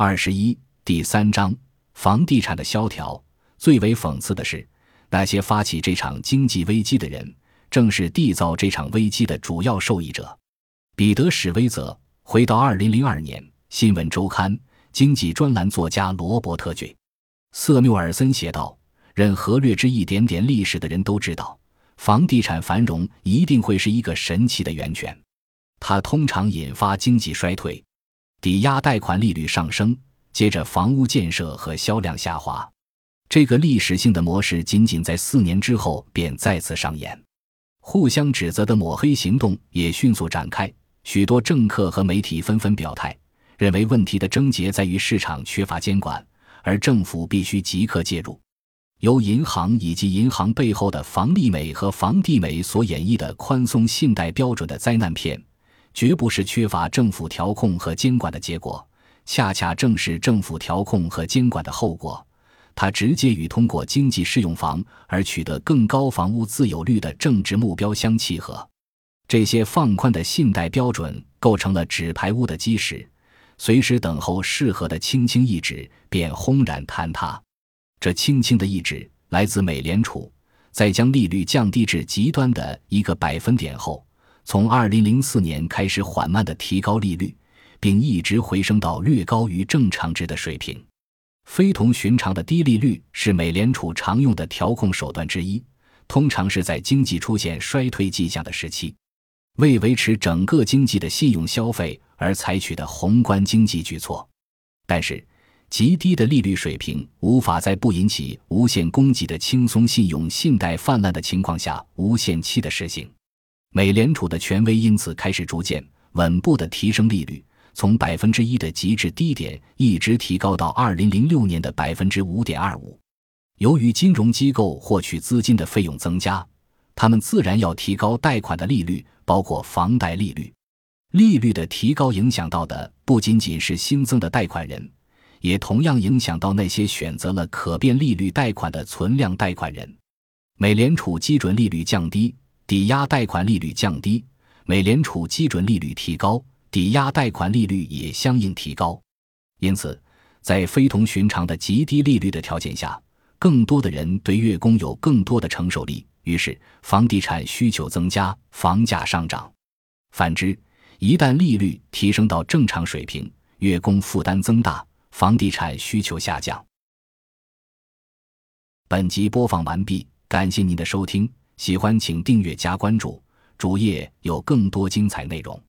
二十一第三章房地产的萧条。最为讽刺的是，那些发起这场经济危机的人，正是缔造这场危机的主要受益者。彼得·史威泽回到二零零二年，《新闻周刊》经济专栏作家罗伯特 ·J· 瑟缪尔森写道：“任何略知一点点历史的人都知道，房地产繁荣一定会是一个神奇的源泉。它通常引发经济衰退。”抵押贷款利率上升，接着房屋建设和销量下滑，这个历史性的模式仅仅在四年之后便再次上演。互相指责的抹黑行动也迅速展开，许多政客和媒体纷纷表态，认为问题的症结在于市场缺乏监管，而政府必须即刻介入。由银行以及银行背后的房利美和房地美所演绎的宽松信贷标准的灾难片。绝不是缺乏政府调控和监管的结果，恰恰正是政府调控和监管的后果。它直接与通过经济适用房而取得更高房屋自有率的政治目标相契合。这些放宽的信贷标准构成了纸牌屋的基石，随时等候适合的轻轻一指便轰然坍塌。这轻轻的一指来自美联储，在将利率降低至极端的一个百分点后。从2004年开始缓慢地提高利率，并一直回升到略高于正常值的水平。非同寻常的低利率是美联储常用的调控手段之一，通常是在经济出现衰退迹象的时期，为维持整个经济的信用消费而采取的宏观经济举措。但是，极低的利率水平无法在不引起无限供给的轻松信用信贷泛滥的情况下无限期的实行。美联储的权威因此开始逐渐稳步的提升利率，从百分之一的极致低点一直提高到二零零六年的百分之五点二五。由于金融机构获取资金的费用增加，他们自然要提高贷款的利率，包括房贷利率。利率的提高影响到的不仅仅是新增的贷款人，也同样影响到那些选择了可变利率贷款的存量贷款人。美联储基准利率降低。抵押贷款利率降低，美联储基准利率提高，抵押贷款利率也相应提高。因此，在非同寻常的极低利率的条件下，更多的人对月供有更多的承受力，于是房地产需求增加，房价上涨。反之，一旦利率提升到正常水平，月供负担增大，房地产需求下降。本集播放完毕，感谢您的收听。喜欢请订阅加关注，主页有更多精彩内容。